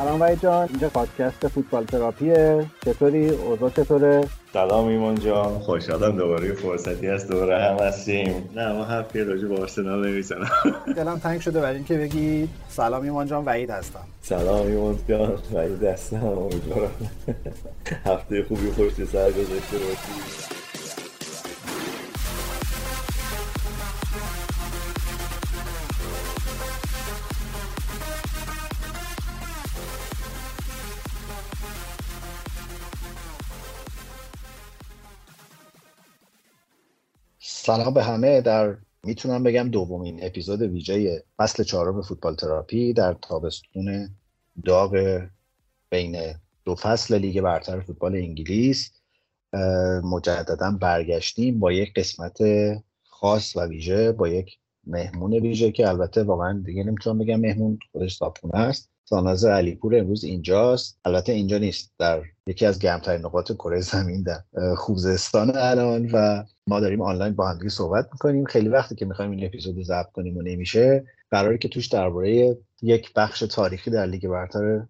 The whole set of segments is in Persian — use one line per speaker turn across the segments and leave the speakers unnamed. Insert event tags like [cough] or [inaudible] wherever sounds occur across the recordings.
سلام وحید جان. اینجا پادکست فوتبال تراپیه. چطوری؟ اوضاع چطوره؟
سلام ایمان جان. خوشحالم دوباره فرصتی از دوره هم هستیم. نه ما حرفی راجع به آرسنال نمی‌زنم. [laughs]
دلم تنگ شده برای اینکه بگی سلام ایمان جان وحید هستم.
سلام ایمان جان. وحید هستم. امیدوارم [laughs] هفته خوبی خوش سر گذاشته باشی.
سلام به همه. در می‌تونم بگم دومین اپیزود ویژه فصل چهارم فوتبال تراپی در تابستون داغ بین دو فصل لیگ برتر فوتبال انگلیس. مجددا برگشتیم با یک قسمت خاص و ویژه با یک مهمون ویژه که البته واقعا دیگه نمی‌تونم بگم مهمون خودش صابخونه است. ساناز علیپور امروز اینجاست. البته اینجا نیست در یکی از گرمترین نقاط کره زمین در خوزستان الان و ما داریم آنلاین با همدیگه صحبت می‌کنیم. خیلی وقتی که می‌خوایم این اپیزود ضبط کنیم و نمیشه. قراره که توش درباره یک بخش تاریخی در لیگ برتر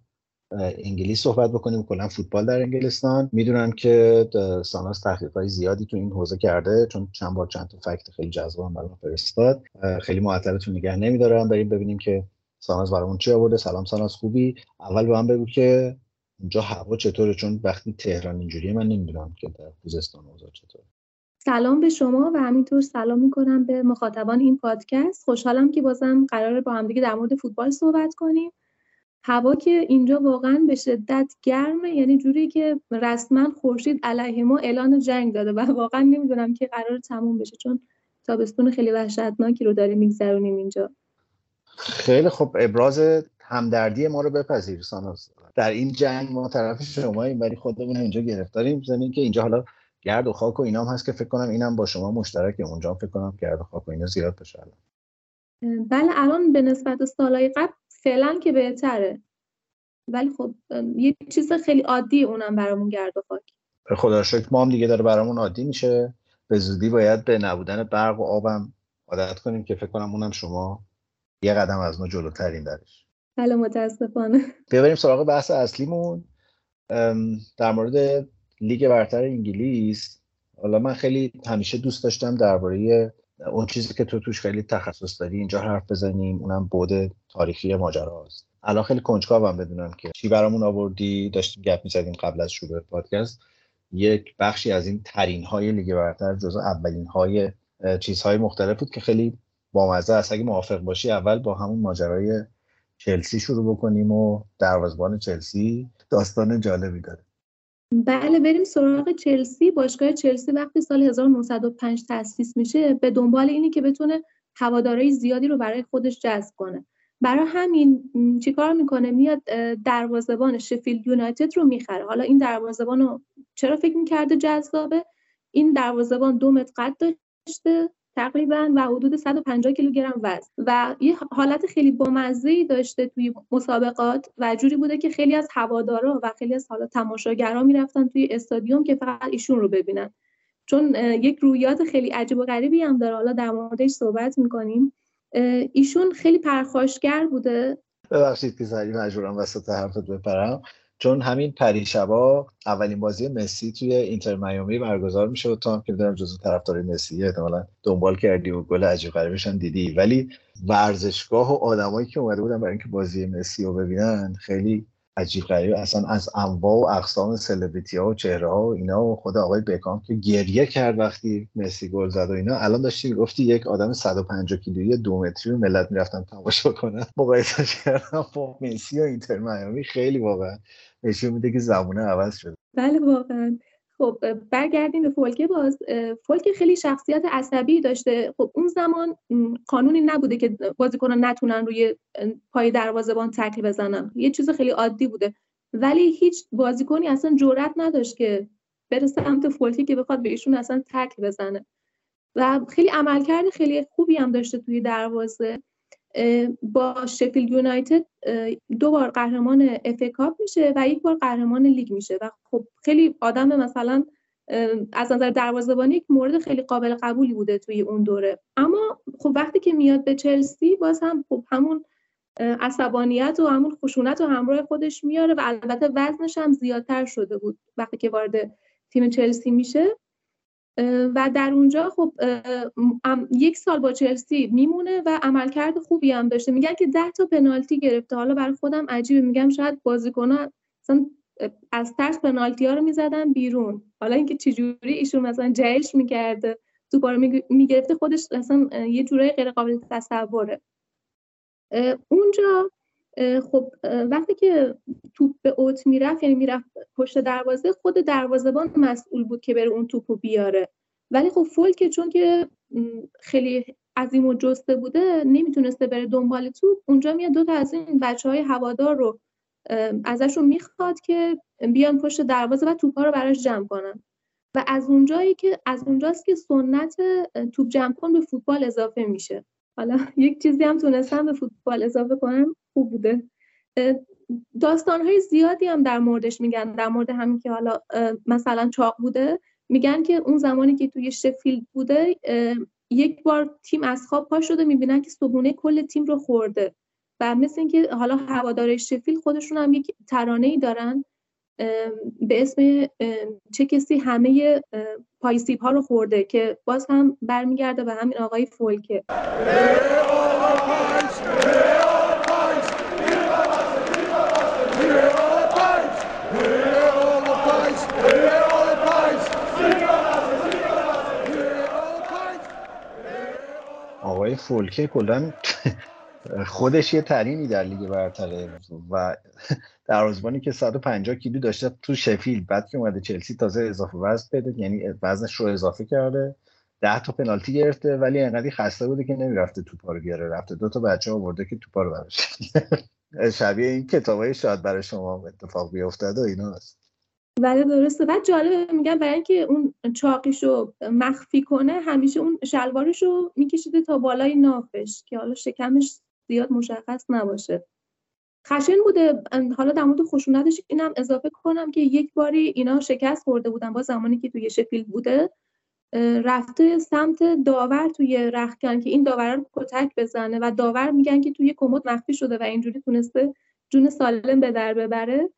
انگلیس صحبت بکنیم. کلا فوتبال در انگلستان. می‌دونم که ساناس تحقیق های زیادی تو این حوزه کرده چون چند بار چند تا فکت خیلی جذاب برام فرستاد. خیلی معطلتون نگه نمیدارم. بریم ببینیم که ساناز برامون چی آورده؟ سلام ساناز خوبی؟ اول به من بگو که اونجا هوا چطوره؟ چون وقتی تهران اینجوریه من نمی‌دونم که در خوزستان اوضاع چطوره.
سلام به شما و همینطور سلام می‌کنم به مخاطبان این پادکست. خوشحالم که بازم قراره با همدیگه در مورد فوتبال صحبت کنیم. هوا که اینجا واقعا به شدت گرمه یعنی جوری که رسما خورشید علیه ما اعلان جنگ داده و واقعا نمی‌دونم که قرار تموم بشه چون تابستون خیلی وحشتناکی رو داریم میگذرونیم اینجا.
خیلی خب ابراز همدردی ما رو بپذیر ساناز در این جنگ ما طرف شما این ولی خودمون اینجا گرفتاریم. زمین که اینجا حالا گرد و خاک و اینام هست که فکر کنم اینم با شما مشترکه اونجا فکر کنم گرد و خاک و اینا زیاد بشه
بله الان به نسبت سالهای قبل فعلا که بهتره. ولی خب یه چیز خیلی عادی اونم برامون گرد و خاک.
خدا شکر ما هم دیگه داره برامون عادی میشه. به زودی باید به نبودن برق و آبم عادت کنیم که فکر کنم اونم شما یه قدم از ما جلوترین درش.
بله متاسفانه.
ببریم سراغ بحث اصلیمون. در مورد لیگ برتر انگلیس حالا من خیلی همیشه دوست داشتم درباره اون چیزی که تو توش خیلی تخصص داری اینجا حرف بزنیم. اونم بود تاریخی ماجراست. الان خیلی کنجکاوم بدونم که چی برامون آوردی. داشتیم گپ می‌زدیم قبل از شروع پادکست. یک بخشی از این ترین های لیگ برتر جزو اولین های چیزهای مختلف بود که خیلی بامزه است. اگه موافق باشی اول با همون ماجرای چلسی شروع بکنیم و دروازبان چلسی داستان جالبی داره.
بله بریم سراغ چلسی. باشگاه چلسی وقتی سال 1905 تأسیس میشه به دنبال اینی که بتونه هوادارهای زیادی رو برای خودش جذب کنه. برای همین چیکار می‌کنه؟ میاد دروازبان شفیلد یونایتد رو می‌خره. حالا این دروازبان رو چرا فکر می‌کرده جذابه؟ این دروازبان دو متر قد داشته تقریبا و حدود 150 کیلوگرم وزن. و یه حالت خیلی بامزه داشته توی مسابقات و جوری بوده که خیلی از هوادارا و خیلی از حالا تماشاگران می‌رفتن توی استادیوم که فقط ایشون رو ببینن. چون یک رویات خیلی عجیب و غریبی هم داره. حالا در موردش صحبت می‌کنیم. ایشون خیلی پرخاشگر بوده.
ببخشید که سری مجبورم وسط حرفت بپرم. چون همین پریشبا اولین بازی مسی توی اینتر میامی برگزار میشه و تو هم که می‌دونم جزو طرفدار مسی احتمالا دنبال کردی و گل عجیب غریبش دیدی. ولی ورزشگاه و آدمایی که اومده بودن برای اینکه بازی مسی رو ببینن خیلی عجیب غریب. اصلا از انواع و اقسام سلبریتی ها و چهره ها و اینا و خود آقای بکام که گریه کرد وقتی مسی گل زد و اینا. الان داشتی گفتی یک آدم 150 کیلویی دو متری و ملت می‌رفتن تماشا کنن مقایسه کردم با مسی و اینتر میامی. خیلی واقعا نشون میده که زمونه عوض شده.
بله واقعا. خب برگردیم به فولکه باز. فولکه خیلی شخصیت عصبی داشته. خب اون زمان قانونی نبوده که بازیکنان نتونن روی پای دروازه‌بان تکل بزنن. یه چیز خیلی عادی بوده. ولی هیچ بازیکنی اصلا جرئت نداشت که بره سمت فولکه که بخواد به ایشون اصلا تکل بزنه. و خیلی عملکرد خیلی خوبی هم داشته توی دروازه. با شفیلد یونایتد دو بار قهرمان FA Cup میشه و یک بار قهرمان لیگ میشه و خب خیلی آدم مثلا از نظر دروازه‌بانی یک مورد خیلی قابل قبولی بوده توی اون دوره. اما خب وقتی که میاد به چلسی باز هم خب همون عصبانیت و همون خشونت و همراه خودش میاره و البته وزنش هم زیادتر شده بود وقتی که وارد تیم چلسی میشه. و در اونجا خب یک سال با چلسی میمونه و عملکرد خوبی هم داشته. میگن که ده تا پنالتی گرفته. حالا برای خودم عجیبه. میگم شاید بازیکن‌ها مثلا از ترس پنالتی ها رو می‌زدن بیرون. حالا اینکه چجوری ایشون مثلا جهش می‌کرده توپا رو می‌گرفته خودش اصلا یه جورای غیر قابل تصوره اونجا خب وقتی که توپ به اوت می‌رفت یعنی می‌رفت پشت دروازه خود دروازهبان مسئول بود که بره اون توپو بیاره. ولی خب فولک چون که خیلی عظیم و جسته بوده نمی‌تونسته بره دنبال توپ اونجا میاد دو تا از این بچه های هوادار رو ازشون می‌خواد که بیان پشت دروازه و توپا رو براش جمع کنن. و از اونجایی که از اونجاست که سنت توپ جمع کن به فوتبال اضافه میشه. حالا [laughs] یک چیزی هم تونستم به فوتبال اضافه کنم خوب بوده. داستانهای زیادی هم در موردش میگن در مورد همین که حالا مثلا چاق بوده. میگن که اون زمانی که توی شفیلد بوده یک بار تیم از خواب پا شده می‌بینن که صبونه کل تیم رو خورده. و مثل اینکه حالا هواداره شفیل خودشون هم یک ترانه ای دارن به اسم چه کسی همه پایسیب ها رو خورده که باز هم برمیگرده به همین آقای فولکه.
آقای فولکه کلا خودش یه ترینی در لیگ برتره و دروازه‌بانی که 150 کیلو داشته تو شفیل بعد که اومده چلسی تازه اضافه وزن بده یعنی وزنش رو اضافه کرده. ده تا پنالتی گرفته ولی انقدی خسته بوده که نمی‌رفته توپا رو بیاره. رفته دو تا بچه آورده که توپا رو براش شبیه این کتابای شاید برای شما اتفاق بیافتاده و اینا هست.
بله درسته. بعد جالبه میگن برای اینکه اون چاقیشو مخفی کنه همیشه اون شلوارشو میکشیده تا بالای نافش که حالا شکمش زیاد مشخص نباشه. خشن بوده حالا در مورد خشونتش اینم اضافه کنم که یک باری اینا شکست خورده بودن با زمانی که توی شفیلد بوده. رفته سمت داور توی رخکن که این داور رو کتک بزنه و داور میگن که توی کمد مخفی شده و اینجوری تونسته جون سالم به در ببره.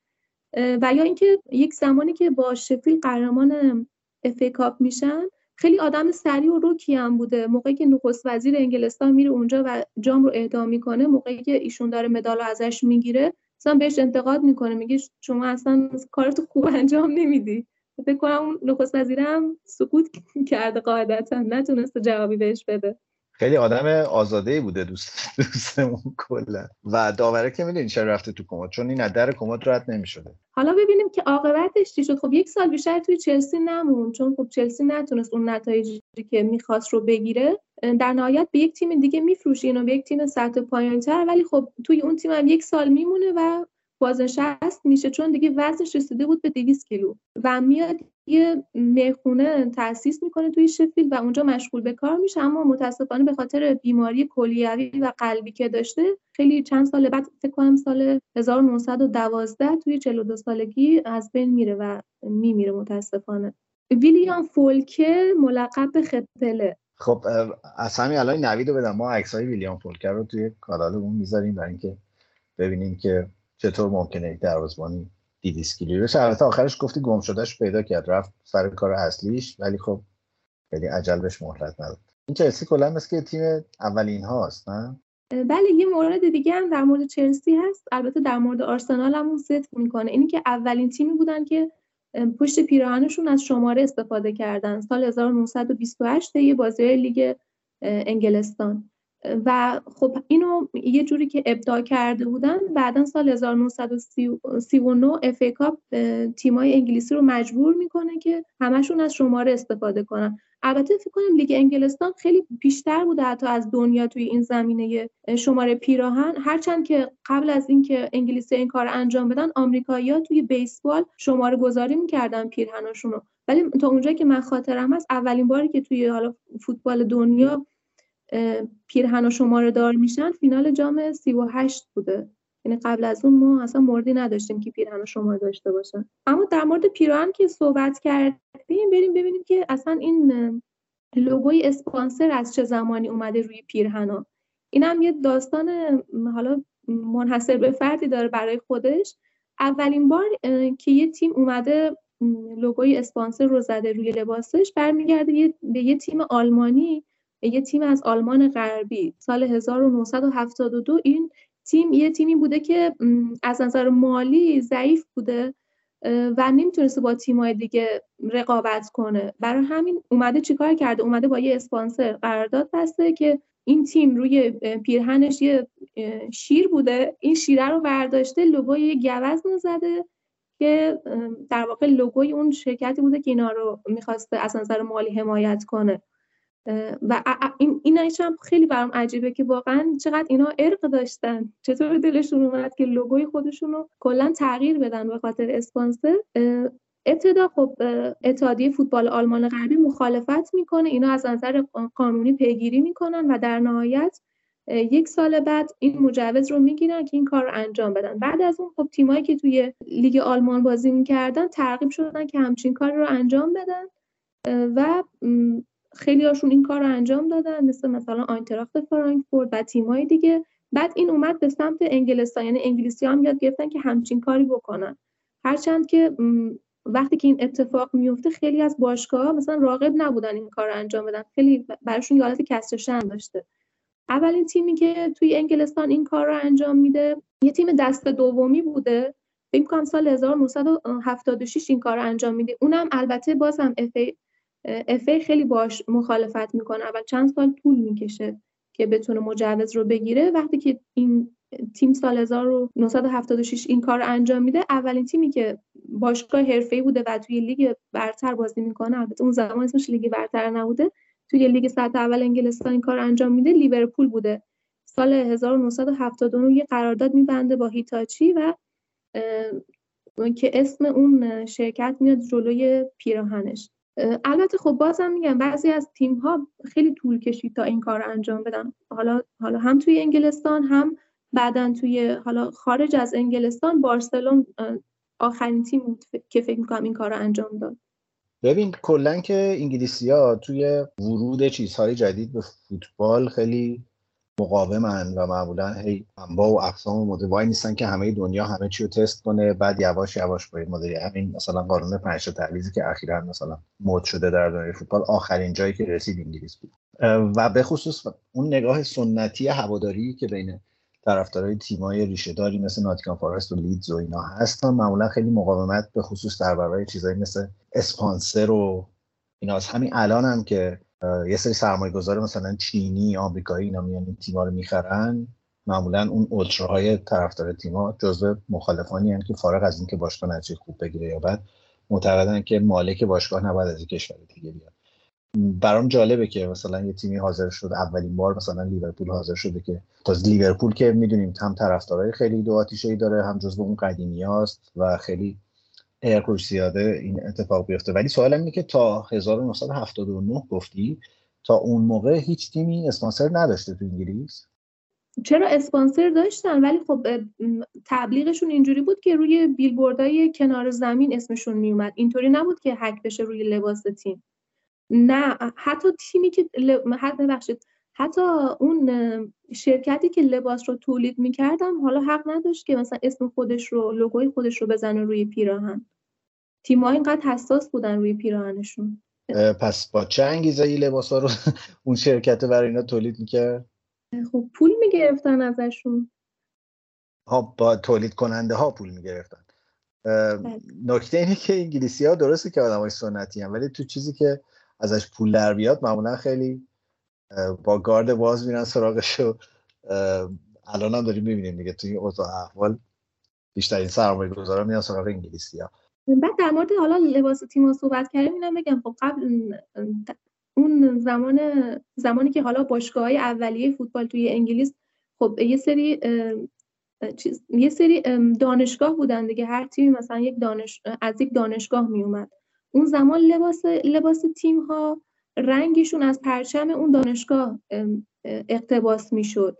و یا اینکه یک زمانی که با شفیلد قهرمان FA Cup میشن خیلی آدم صریح و رکی هم بوده. موقعی که نخست وزیر انگلستان میره اونجا و جام رو اهدا می‌کنه موقعی که ایشون داره مدال رو ازش می‌گیره مثلا بهش انتقاد می‌کنه میگه شما اصلا کارت خوب انجام نمیدی. فکر کنم اون نخست وزیرم سکوت [laughs] کرده قاعدتا نتونسته جوابی بهش بده.
خیلی آدم آزاده بوده دوست [laughs] دوستمون کلا. و داوره که می‌دونی چرا رفته تو کمد؟ چون این در کمد رد نمی‌شده.
حالا ببینیم که عاقبتش چی شد. خب یک سال بیشتر توی چلسی نمون چون خب چلسی نتونست اون نتایجی که می‌خواست رو بگیره. در نهایت به یک تیم دیگه میفروشه اینو به یک تیم سطح پایینتر. ولی خب توی اون تیم هم یک سال میمونه و بازنشست میشه چون دیگه وزنش رسیده بود به 200 کیلو. و میاد یه می‌خونه تاسیس می‌کنه توی شفیل و اونجا مشغول به کار میشه. اما متاسفانه به خاطر بیماری کلیوی و قلبی که داشته خیلی چند سال بعد فکر کنم سال 1912 توی 42 سالگی از بین میره و میمیره متاسفانه. ویلیام فولکه ملقب به خپله.
خب از همین الان نوید بدم. ما عکس های ویلیام فولکر رو توی کانالمون می‌ذاریم برای اینکه ببینیم که چطور ممکنه یک دروازه‌بانی دیدیسکیلی رو البته آخرش گفتی گم شدهش پیدا کرد رفت سر کار اصلیش ولی خب خیلی عجل بهش مهلت نداد. این چلسی کلا مثل که تیم اولین هاست نه؟
بله یه مورد دیگه هم در مورد چلسی هست. البته در مورد آرسنال هم صدق می‌کنه. اینی که اولین تیمی بودن که پشت پیراهنشون از شماره استفاده کردن. سال 1928 یه بازی لیگ انگلستان. و خب اینو یه جوری که ابداع کرده بودن بعدا سال 1939 اف ای کاپ تیمای انگلیسی رو مجبور می‌کنه که همشون از شماره استفاده کنن. البته فکر کنم لیگ انگلستان خیلی بیشتر بوده حتی از دنیا توی این زمینه شماره پیراهن. هرچند که قبل از اینکه انگلیسی این کار انجام بدن آمریکایی‌ها توی بیسبال شماره گذاری می‌کردن پیرهناشون ولی تا اونجایی که من خاطرم هست اولین باری که توی حالا فوتبال دنیا پیرهن و شماره دار میشن فینال جام 38 بوده. یعنی قبل از اون ما اصلا موردی نداشتیم که پیرهن و شماره داشته باشن. اما در مورد پیراهن که صحبت کردیم بریم ببینیم که اصلا این لوگوی اسپانسر از چه زمانی اومده روی پیرهنا این هم یه داستان حالا منحصر به فردی داره برای خودش. اولین بار که یه تیم اومده لوگوی اسپانسر رو زده روی لباسش برمیگرده به یه تیم آلمانی یه تیم از آلمان غربی سال 1972 این تیم یه تیمی بوده که از نظر مالی ضعیف بوده و نمی‌تونسته با تیمای دیگه رقابت کنه. برای همین اومده چیکار کرده؟ اومده با یه اسپانسر قرارداد بسته که این تیم روی پیرهنش یه شیر بوده. این شیره رو برداشته لوگوی یه گوزن زده که در واقع لوگوی اون شرکتی بوده که اینا رو می‌خواسته از نظر مالی حمایت کنه. و این اینش هم خیلی برام عجیبه که واقعا چقدر اینا ارق داشتن. چطور دلشون اومد که لوگوی خودشون رو کلا تغییر بدن به خاطر اسپانسر. ابتدا خب اتحادیه فوتبال آلمان غربی مخالفت می‌کنه. اینا از نظر قانونی پیگیری می‌کنن و در نهایت یک سال بعد این مجوز رو می‌گیرن که این کار رو انجام بدن. بعد از اون خب تیمایی که توی لیگ آلمان بازی می‌کردن ترغیب شدن که همچین کار رو انجام بدن. و خیلی هاشون این کار رو انجام دادن مثل مثلا آینتراخت فرانکفورت و تیمای دیگه. بعد این اومد به سمت انگلستان یعنی انگلیسی هم یاد گرفتن که همچین کاری بکنن. هرچند که وقتی که این اتفاق میفته خیلی از باشگاه مثلا راقب نبودن این کار رو انجام بدن. خیلی براشون یه حالت کسر شن داشته. اولین تیمی که توی انگلستان این کار رو انجام میده یه تیم دست دومی بوده. فکر کنم سال 1976 این کار رو انجام میده. اونم البته بازم اف ای خیلی باش مخالفت می‌کنه. اول چند سال طول می‌کشه که بتونه مجوز رو بگیره. وقتی که این تیم سال 1976 این کار رو انجام میده اولین تیمی که باشگاه حرفه‌ای بوده و توی لیگ برتر بازی می‌کنه البته اون زمان اسمش لیگ برتر نبوده توی لیگ سطح اول انگلستان این کار انجام میده. لیورپول بوده. سال 1979 یه قرارداد میبنده با هیتاچی و که اسم اون شرکت میاد جلوی پیراهنش. البته خب بازم میگم بعضی از تیم ها خیلی طول کشید تا این کار رو انجام بدن. حالا حالا هم توی انگلستان هم بعدا توی حالا خارج از انگلستان بارسلون آخرین تیم بود که فکر می‌کنم این کار رو انجام داد.
ببین کلا که انگلیسی ها توی ورود چیزهای جدید به فوتبال خیلی مقاومن و معمولا هی انواع و اقسام مدل نیستن که همه دنیا همه چی رو تست کنه بعد یواش یواش باید مدل همین مثلا قانون پنج تعویضی که اخیرا مثلا مد شده در دنیای فوتبال آخرین جایی که رسید انگلیس بود. و به خصوص اون نگاه سنتی هواداری که بین طرفدارای تیمای ریشهداری مثل ناتیکان فارست و لیدز و اینا هستن معمولا خیلی مقاومت به خصوص در برابر چیزایی مثل اسپانسر و اینا همین الان هم که یه سری سرمایه گذاره مثلا چینی آمریکایی اینا میان این تیما رو می‌خرن. معمولا اون اولتراهای طرفدار تیما جزو مخالفانی هستند که فارغ از اینکه باشگاه نتیجه خوب بگیره یا بعد معتقدن که مالک باشگاه نباید از کشور دیگه بیاد. برام جالبه که مثلا یه تیمی حاضر شد اولین بار مثلا لیورپول حاضر شده که تا لیورپول که می‌دونیم هم طرفدارای خیلی دو آتیشه داره هم جزو اون قدیمی و خیلی ارکوش زیاده این اتفاق بیفته. ولی سوالم اینه که تا 1979 گفتی تا اون موقع هیچ تیمی اسپانسر نداشته تو انگلیس؟
چرا اسپانسر داشتن؟ ولی خب تبلیغشون اینجوری بود که روی بیلبوردهای کنار زمین اسمشون میومد. اینطوری نبود که هک بشه روی لباس تیم. نه حتی تیمی که حتی بخشید حتی اون شرکتی که لباس رو تولید می‌کردم حالا حق نداشت که مثلا اسم خودش رو لوگوی خودش رو بزنه روی پیراهن. تیم‌ها اینقدر حساس بودن روی پیراهنشون.
پس با چه انگیزه ای لباس ها رو [laughs] اون شرکت برای اینا تولید می‌کرد؟
خب پول می‌گرفتن ازشون.
ها با تولید کننده ها پول می‌گرفتن. بله. نکته اینه که انگلیسی ها درسته که آدم های سنتی هم ولی تو چیزی که ازش پول در بیاد معمولا خیلی با گارد باز میرن سراغش و الان هم داریم می‌بینیم دیگه توی اوضاع احوال بیشترین سرمایه گذارا میان سراغ انگلیسی ها
بعد در مورد حالا لباس تیم صحبت کردیم اینم بگم خب قبل اون زمان زمانی که حالا باشگاه های اولیه فوتبال توی انگلیس خب یه سری چیز یه سری دانشگاه بودن دیگه. هر تیمی مثلا یک دانش از یک دانشگاه می اومد اون زمان لباس لباس تیم ها رنگشون از پرچم اون دانشگاه اقتباس می‌شد.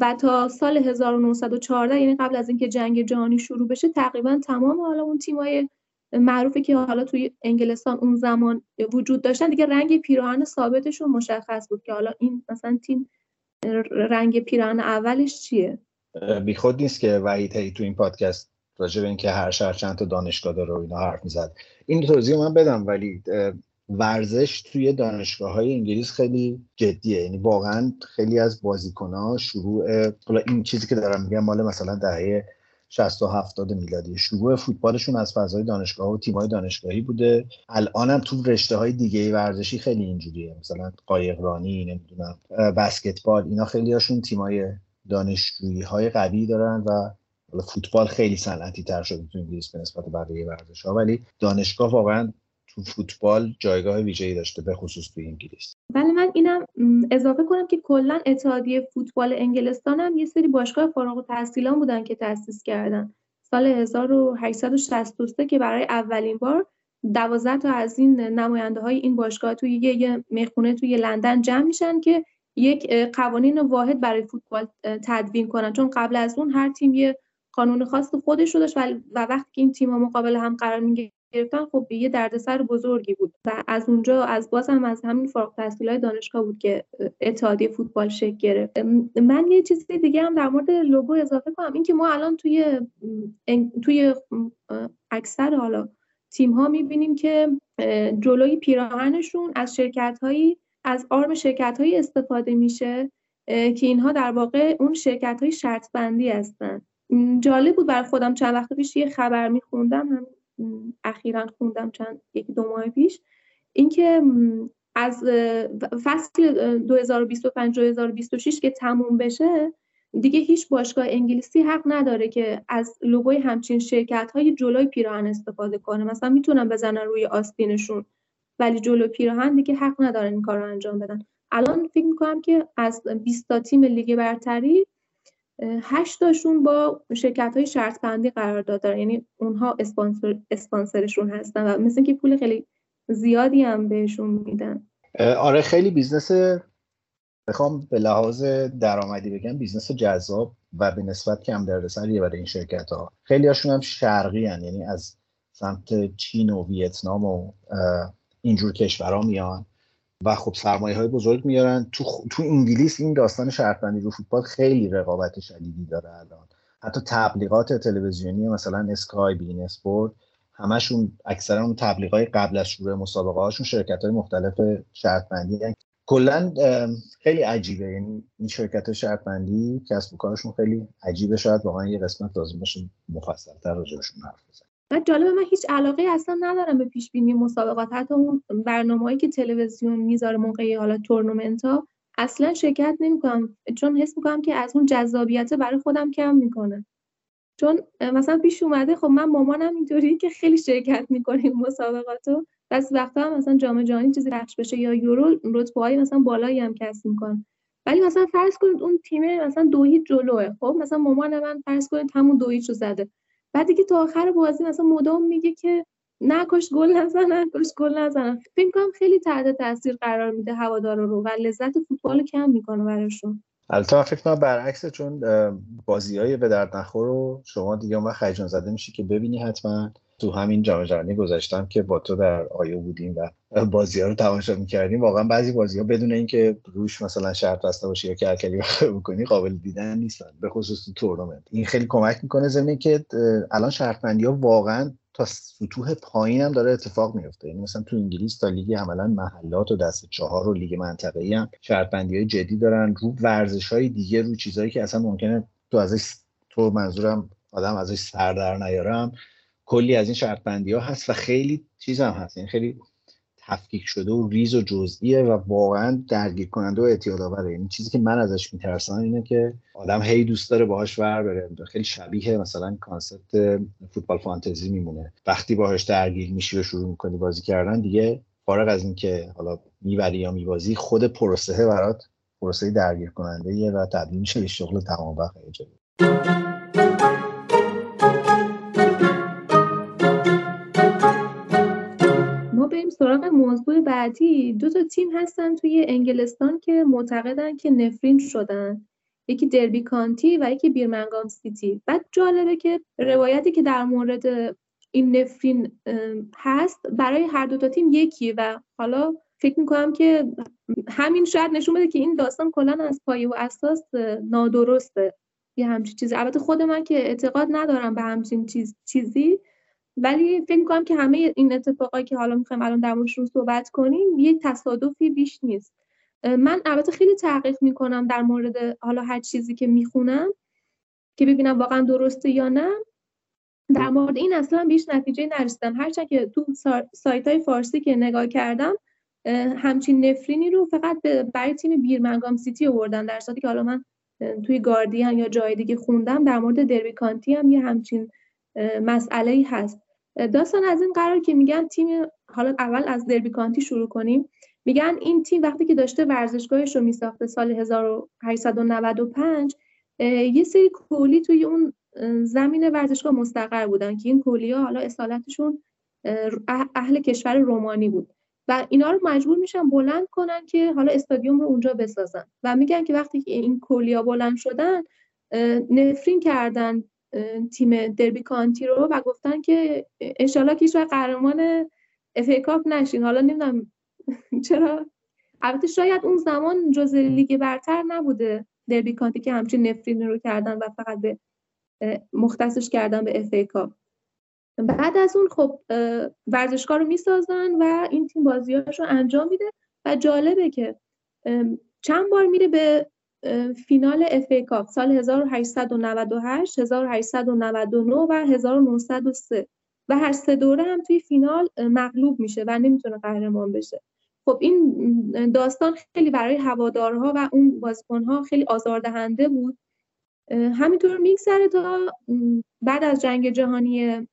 و تا سال 1914 یعنی قبل از اینکه جنگ جهانی شروع بشه تقریبا تمام حالا اون تیمای معروفی که حالا توی انگلستان اون زمان وجود داشتن دیگه رنگ پیراهن ثابتشون مشخص بود که حالا این مثلا تیم رنگ پیراهن اولش چیه.
بیخود نیست که وحید هی تو این پادکست راجع به اینکه هر شهر چند تا دانشگاه داره و اینا حرف می‌زد. این توضیح من بدم ولی ورزش توی دانشگاه های انگلیس خیلی جدیه. یعنی واقعا خیلی از بازیکن ها شروع حالا این چیزی که دارم میگم مال مثلا دهه 60 و 70 میلادی شروع فوتبالشون از فضای دانشگاه و تیم‌های دانشگاهی بوده. الانم تو رشته های دیگه ورزشی خیلی اینجوریه. مثلا قایقرانی نمی‌دونم بسکتبال اینا خیلی هاشون تیم‌های دانشجویی های قوی دارن و فوتبال خیلی صنعتی تر شده تو انگلیس به نسبت بقیه ورزش ها ولی دانشگاه واقعا تو فوتبال جایگاه ویژه‌ای داشته به خصوص تو انگلیس.
ولی من اینم اضافه کنم که کلا اتحادیه فوتبال انگلستان هم یه سری باشگاه فارغ التحصیلان بودن که تأسیس کردن. سال 1863 که برای اولین بار دوازده تا از این نماینده های این باشگاه توی یه می‌خونه توی لندن جمع میشن که یک قوانین واحد برای فوتبال تدوین کنن. چون قبل از اون هر تیم یه قانون خاص خودش رو داشت و وقتی که این تیم مقابل هم قرار می گرفتن خب یه دردسر بزرگی بود و از اونجا از باز هم از همین فارغ های دانشگاه بود که اتحادیه فوتبال شکل گرفت. من یه چیز دیگه هم در مورد لوگو اضافه کنم. اینکه ما الان توی توی اکثر حالا تیم ها می‌بینیم که جلوی پیراهنشون از شرکت هایی از آرم شرکت هایی استفاده میشه که اینها در واقع اون شرکت های شرط بندی هستن جالب بود برای خودم چند وقت پیش یه خبر میخوندم اخیرا خوندم چند یکی دو ماه پیش. اینکه از فصل 2025 2026 که تموم بشه دیگه هیچ باشگاه انگلیسی حق نداره که از لوگوی همچین شرکت های جلوی پیراهن استفاده کنه. مثلا می‌تونن بزنن روی آستینشون ولی جلو پیراهن دیگه حق ندارن این کار رو انجام بدن. الان فکر می‌کنم که از 20 تا تیم لیگ برتری هشتاشون با شرکت های شرط بندی قرار دارن یعنی اونها اسپانسر اسپانسرشون هستن و مثل که پول خیلی زیادی هم بهشون میدن.
آره خیلی business بخوام به لحاظ درآمدی بگم business جذاب و به نسبت کم دردسریه برای این شرکت ها خیلی هاشون هم شرقی‌ان. یعنی از سمت چین و ویتنام و اینجور کشورها میان. و خب سرمایه های بزرگ میارن. تو, تو انگلیس این داستان شرطبندی رو فوتبال خیلی رقابت شدیدی داره الان. حتی تبلیغات تلویزیونی مثلا Sky beIN Sport همشون اکثرا اون تبلیغات قبل از شروع مسابقه هاشون شرکت های مختلف شرط بندی کلا خیلی عجیبه. یعنی این شرکت شرط بندی کسب و کارشون خیلی عجیبه. شاید واقعا یه قسمت لازم باشه مفصل‌تر راجعشون حرف بزنیم.
و جالبه من هیچ علاقه اصلا ندارم به پیش بینی مسابقات. حتی اون برنامه‌ای که تلویزیون می‌ذاره موقعی حالا تورنمنت ها اصلا شرکت نمی‌کنم. چون حس می‌کنم که از اون جذابیت برای خودم کم می‌کنه. چون مثلا پیش اومده خب من مامانم اینطوری که خیلی شرکت می‌کنیم مسابقاتو. بس وقتا هم مثلا جام جهانی چیزی پخش بشه یا یورو رتبه های مثلا بالایی هم کسب می‌کنه. ولی مثلا فرض کنید اون تیم مثلا دو هیچ جلوه. خب مثلا مامان من فرض کنید همون دو رو زده. بعد دیگه تا آخر بازی مثلا مدام میگه که نکش گل نزنن کاش گل نزنن. فکر کنم خیلی تحت تاثیر قرار میده هوادارا رو و لذت فوتبال رو کم می‌کنه براشون.
البته فکر کنم برعکسه چون بازی های به درد نخور رو شما دیگه اون وقت زده میشی که ببینی حتما. تو همین جام جهانی گذشته‌م که با تو در آیو بودیم و بازی ها رو تماشا می‌کردیم. واقعا بعضی بازی ها بدون اینکه روش مثلا شرط بسته باشه یا کلکلی بکنی قابل دیدن نیستن. به خصوص تو تورنمنت. این خیلی کمک می‌کنه ضمن این که الان شرط ها واقعا تا سطوح پایین هم داره اتفاق میفته یعنی مثلا تو انگلیس تا لیگ عملا محلات و دست چهار و لیگ منطقه‌ای هم شرط بندی های جدی دارن. رو ورزش های دیگه رو چیزهایی که اصلا ممکنه تو ازش تو منظورم آدم ازش سر در نیاره. کلی از این شرط بندی ها هست و خیلی چیز هم هست. این یعنی خیلی تفکیک شده و ریز و جزئیه و واقعا درگیر کننده و اعتیاد آوره یعنی چیزی که من ازش میترسم اینه که آدم هی دوست داره باهاش ور بره. خیلی شبیه مثلا concept فوتبال فانتزی میمونه. وقتی باهاش درگیر میشی و شروع می‌کنی بازی کردن دیگه فارغ از اینکه حالا می‌بری یا میبازی خود پروسه برات پروسه درگیر کننده و تبدیل میشه به شغل تمام وقت
سراغ موضوع بعدی دو تا تیم هستن توی انگلستان که معتقدن که نفرین شدن. یکی دربی کانتی و یکی بیرمنگام سیتی. بعد جالبه که روایتی که در مورد این نفرین هست برای هر دو تا تیم یکی و حالا فکر می‌کنم که همین شاید نشون بده که این داستان کلا از پایه و اساس نادرسته. یه همچین چیزی. البته خود من که اعتقاد ندارم به همچین چیز چیزی. ولی فکر می‌کنم که همه این اتفاقایی که حالا می‌خوایم الان در موردشون صحبت کنیم یک تصادفی بیش نیست. من البته خیلی تحقیق می‌کنم در مورد حالا هر چیزی که می‌خونم که ببینم واقعا درسته یا نه. در مورد این اصلا بیش نتیجه نرسیدم. هرچند که تو سایت های فارسی که نگاه کردم همچین نفرینی رو فقط برای تیم بیرمنگام سیتی آوردن. در صورتی که حالا من توی گاردین یا جای دیگه خوندم در مورد دربی کانتی هم یه همچین مسئله ای هست. داستان از این قرار که میگن تیم حالا اول از دربی کانتی شروع کنیم. میگن این تیم وقتی که داشته ورزشگاهش رو میساخته سال 1895 یه سری کولی توی اون زمین ورزشگاه مستقر بودن که این کولی ها حالا اصالتشون اهل کشور رومانی بود. و اینا رو مجبور میشن بلند کنن که حالا استادیوم رو اونجا بسازن. و میگن که وقتی که این کولیا بلند شدن نفرین کردن. تیم دربی کانتی رو و گفتن که انشالله که قهرمان FA Cup نشین. حالا نمی‌دونم [laughs] چرا؟ البته شاید اون زمان جز لیگ برتر نبوده دربی کانتی که همچین نفرین رو کردن و فقط به مختصش کردن به FA Cup. بعد از اون خب ورزشگاه رو می‌سازن و این تیم بازیاش رو انجام میده و جالبه که چند بار میره به فینال FA Cup سال 1898 1899 و 1903 و هر سه دوره هم توی فینال مغلوب میشه و نمی‌تونه قهرمان بشه. خب این داستان خیلی برای هوادارها و اون بازیکنها خیلی آزاردهنده بود. همینطور میگذره تا بعد از جنگ جهانی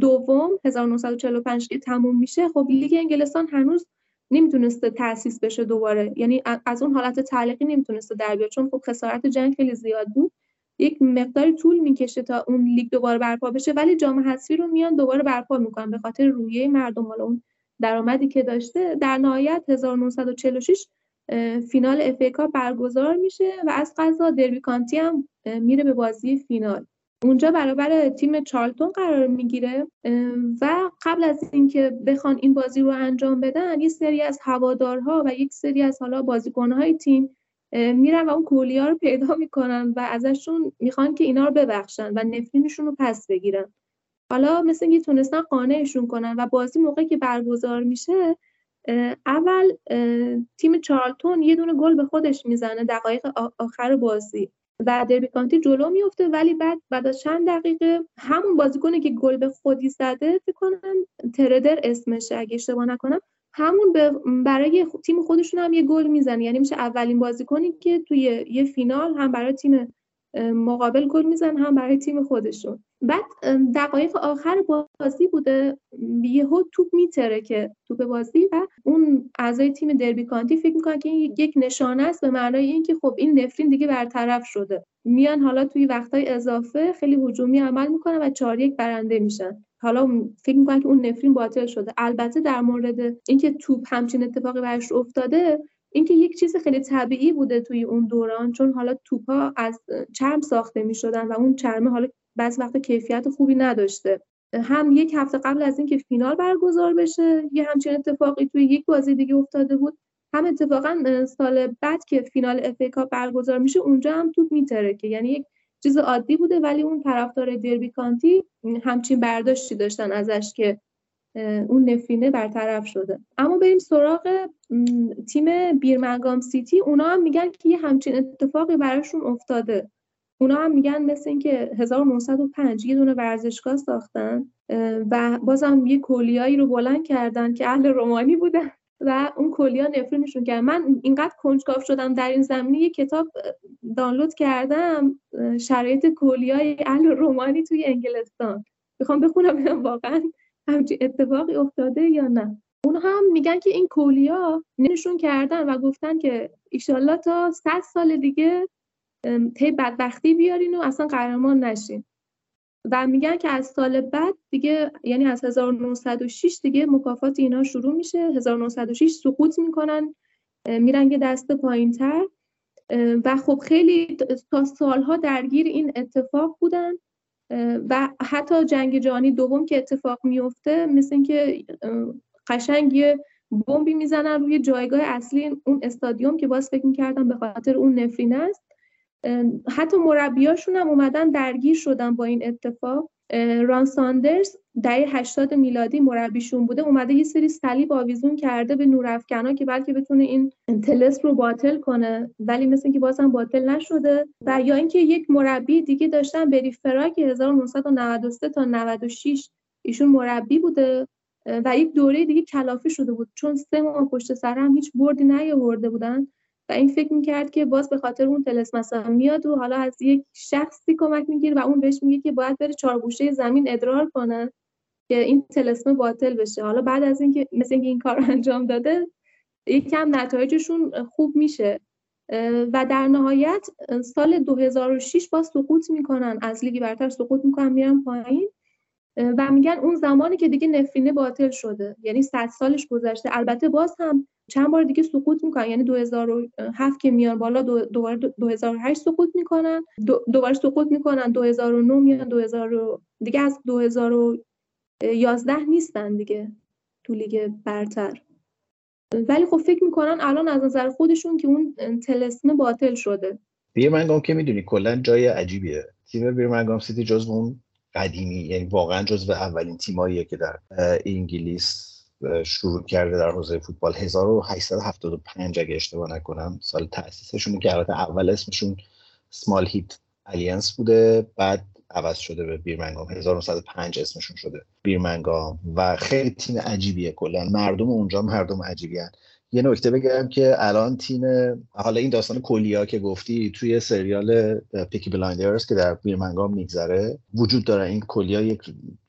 دوم 1945 که تموم میشه. خب لیگ انگلستان هنوز نمی‌تونسته تاسیس بشه دوباره. یعنی از اون حالت تعلیقی نمی‌تونسته در بیاد چون خب خسارت جنگ خیلی زیاد بود. یک مقداری طول می‌کشه تا اون لیگ دوباره برپا بشه ولی جام حذفی رو میان دوباره برپا می‌کنن به خاطر رویه مردم. حالا اون درآمدی که داشته در نهایت 1946 فینال اف برگزار میشه و از قضا دربی کانتی هم میره به بازی فینال. اونجا برابر تیم چارلتون قرار می‌گیره. و قبل از اینکه بخوان این بازی رو انجام بدن یه سری از هوادارها و یک سری از حالا بازیکنهای تیم میرن و اون کولیا رو پیدا می‌کنن و ازشون می‌خوان که اینا رو ببخشن و نفرینشون رو پس بگیرن. حالا مثل اینکه تونستن قانعشون کنن و بازی موقعی که برگزار میشه اول تیم چارلتون یه دونه گل به خودش می‌زنه دقایق آخر بازی. و دربی کانتی جلو میفته ولی بعد بعد از چند دقیقه همون بازیکنی که گل به خودی زده فکر کنم تردر اسمشه. اگه اشتباه نکنم همون برای تیم خودشون هم یه گل می‌زنه. یعنی میشه اولین بازیکنی که توی یه فینال هم برای تیم مقابل گل میزن هم برای تیم خودشون. بعد دقایق آخر بازی بوده. یهو توپ میتره که توپ بازی و اون اعضای تیم دربی کانتی فکر می‌کنن که این یک نشانه است به معنای اینکه خب این نفرین دیگه برطرف شده. میان حالا توی وقتای اضافه خیلی هجومی عمل می‌کنن و چهار یک برنده میشن. حالا فکر می‌کنن که اون نفرین باطل شده. البته در مورد اینکه توپ همچین اتفاقی برش افتاده اینکه یک چیز خیلی طبیعی بوده توی اون دوران چون حالا توپا از چرم ساخته می شدن و اون چرمه حالا بعض وقت کیفیت خوبی نداشته. هم یک هفته قبل از اینکه فینال برگزار بشه یه همچین اتفاقی توی یک بازی دیگه افتاده بود. هم اتفاقا سال بعد که فینال اف کاپ برگزار میشه اونجا هم توپ میترکه. یعنی یک چیز عادی بوده ولی اون طرفدار دربی کانتی همچین برداشتی داشتن ازش که اون نفرینه برطرف شده. اما بریم سراغ تیم بیرمنگام سیتی. اونا هم میگن که یه همچین اتفاقی براشون افتاده. اونا هم میگن مثل اینکه 1905 یه دونه ورزشگاه ساختن و بازم یه کلیایی رو بلند کردن که اهل رومانی بودن. و اون کلیا نفرینشون کرد. من اینقدر کنجکاو شدم در این زمینه. یه کتاب دانلود کردم شرایط کلیای اهل رومانی توی انگلستان. می‌خوام بخونم [laughs] واقعا همچین اتفاقی افتاده یا نه؟ اونها هم میگن که این کولیا نشون کردن و گفتن که ایشالله تا 100 سال دیگه تی بدبختی بیارین و اصلا قهرمان نشین. و میگن که از سال بعد دیگه یعنی از 1906 دیگه مکافات اینا شروع میشه. 1906 سقوط می‌کنن میرن یه دست پایین تر و خب خیلی تا سالها درگیر این اتفاق بودن. و حتی جنگ جهانی دوم که اتفاق میفته مثل اینکه قشنگ یه بمبی می‌زنن روی جایگاه اصلی اون استادیوم که باز فکر می‌کردم به خاطر اون نفرین است. حتی مربیاشون هم اومدن درگیر شدن با این اتفاق. ران ساندرز دهه 80 میلادی مربیشون بوده. اومده یه سری صلیب آویزون کرده به نورافکنا که بلکه بتونه این تلس رو باطل کنه ولی مثل اینکه باز هم باطل نشده. و یا اینکه یک مربی دیگه داشتن بری فراک 1993 تا 96 ایشون مربی بوده. و یک دوره دیگه کلافی شده بود. چون سه ماه پشت سر هم هیچ بردی نیاورده بودن. و این فکر می‌کرد که باز به خاطر اون تلس میاد و حالا از یک شخصی کمک می‌گیره و اون بهش میگه که باید بره چهارگوشه زمین ادرار کنه که این تلسم باطل بشه. حالا بعد از اینکه مثل اینکه این کار انجام داده یکم نتایجشون خوب میشه. و در نهایت سال 2006 باز سقوط می‌کنن. از لیگ برتر سقوط می‌کنن میرن پایین. و میگن اون زمانی که دیگه نفرینه باطل شده. یعنی 100 سالش گذشته. البته باز هم چند بار دیگه سقوط می‌کنن. یعنی 2007 که میان بالا دوباره 2008 سقوط می‌کنن. دوباره سقوط می‌کنن. 2009 میان 2000 دیگه از 2011 نیستن دیگه تو لیگ برتر. ولی خب فکر می‌کنن الان از نظر خودشون که اون تلسمه باطل شده.
بیرمنگام که می‌دونی کلا جای عجیبیه. تیم بیرمنگام سیتی جز اون قدیمی یعنی واقعا جزو اولین تیماییه که در انگلیس شروع کرده در حوزه فوتبال. 1875 اگه اشتباه نکنم سال تاسیسشون که البته اول اسمشون سمال هیت الینس بوده بعد عوض شده به بیرمنگام. 1905 اسمشون شده بیرمنگام. و خیلی تیم عجیبیه کلا. مردم اونجا مردم عجیبی هن. یه نکته بگم که الان تیم حالا این داستان کولیا که گفتی توی سریال پیکی بلایندرز که در بیرمنگام میگذره وجود داره. این کولیا یک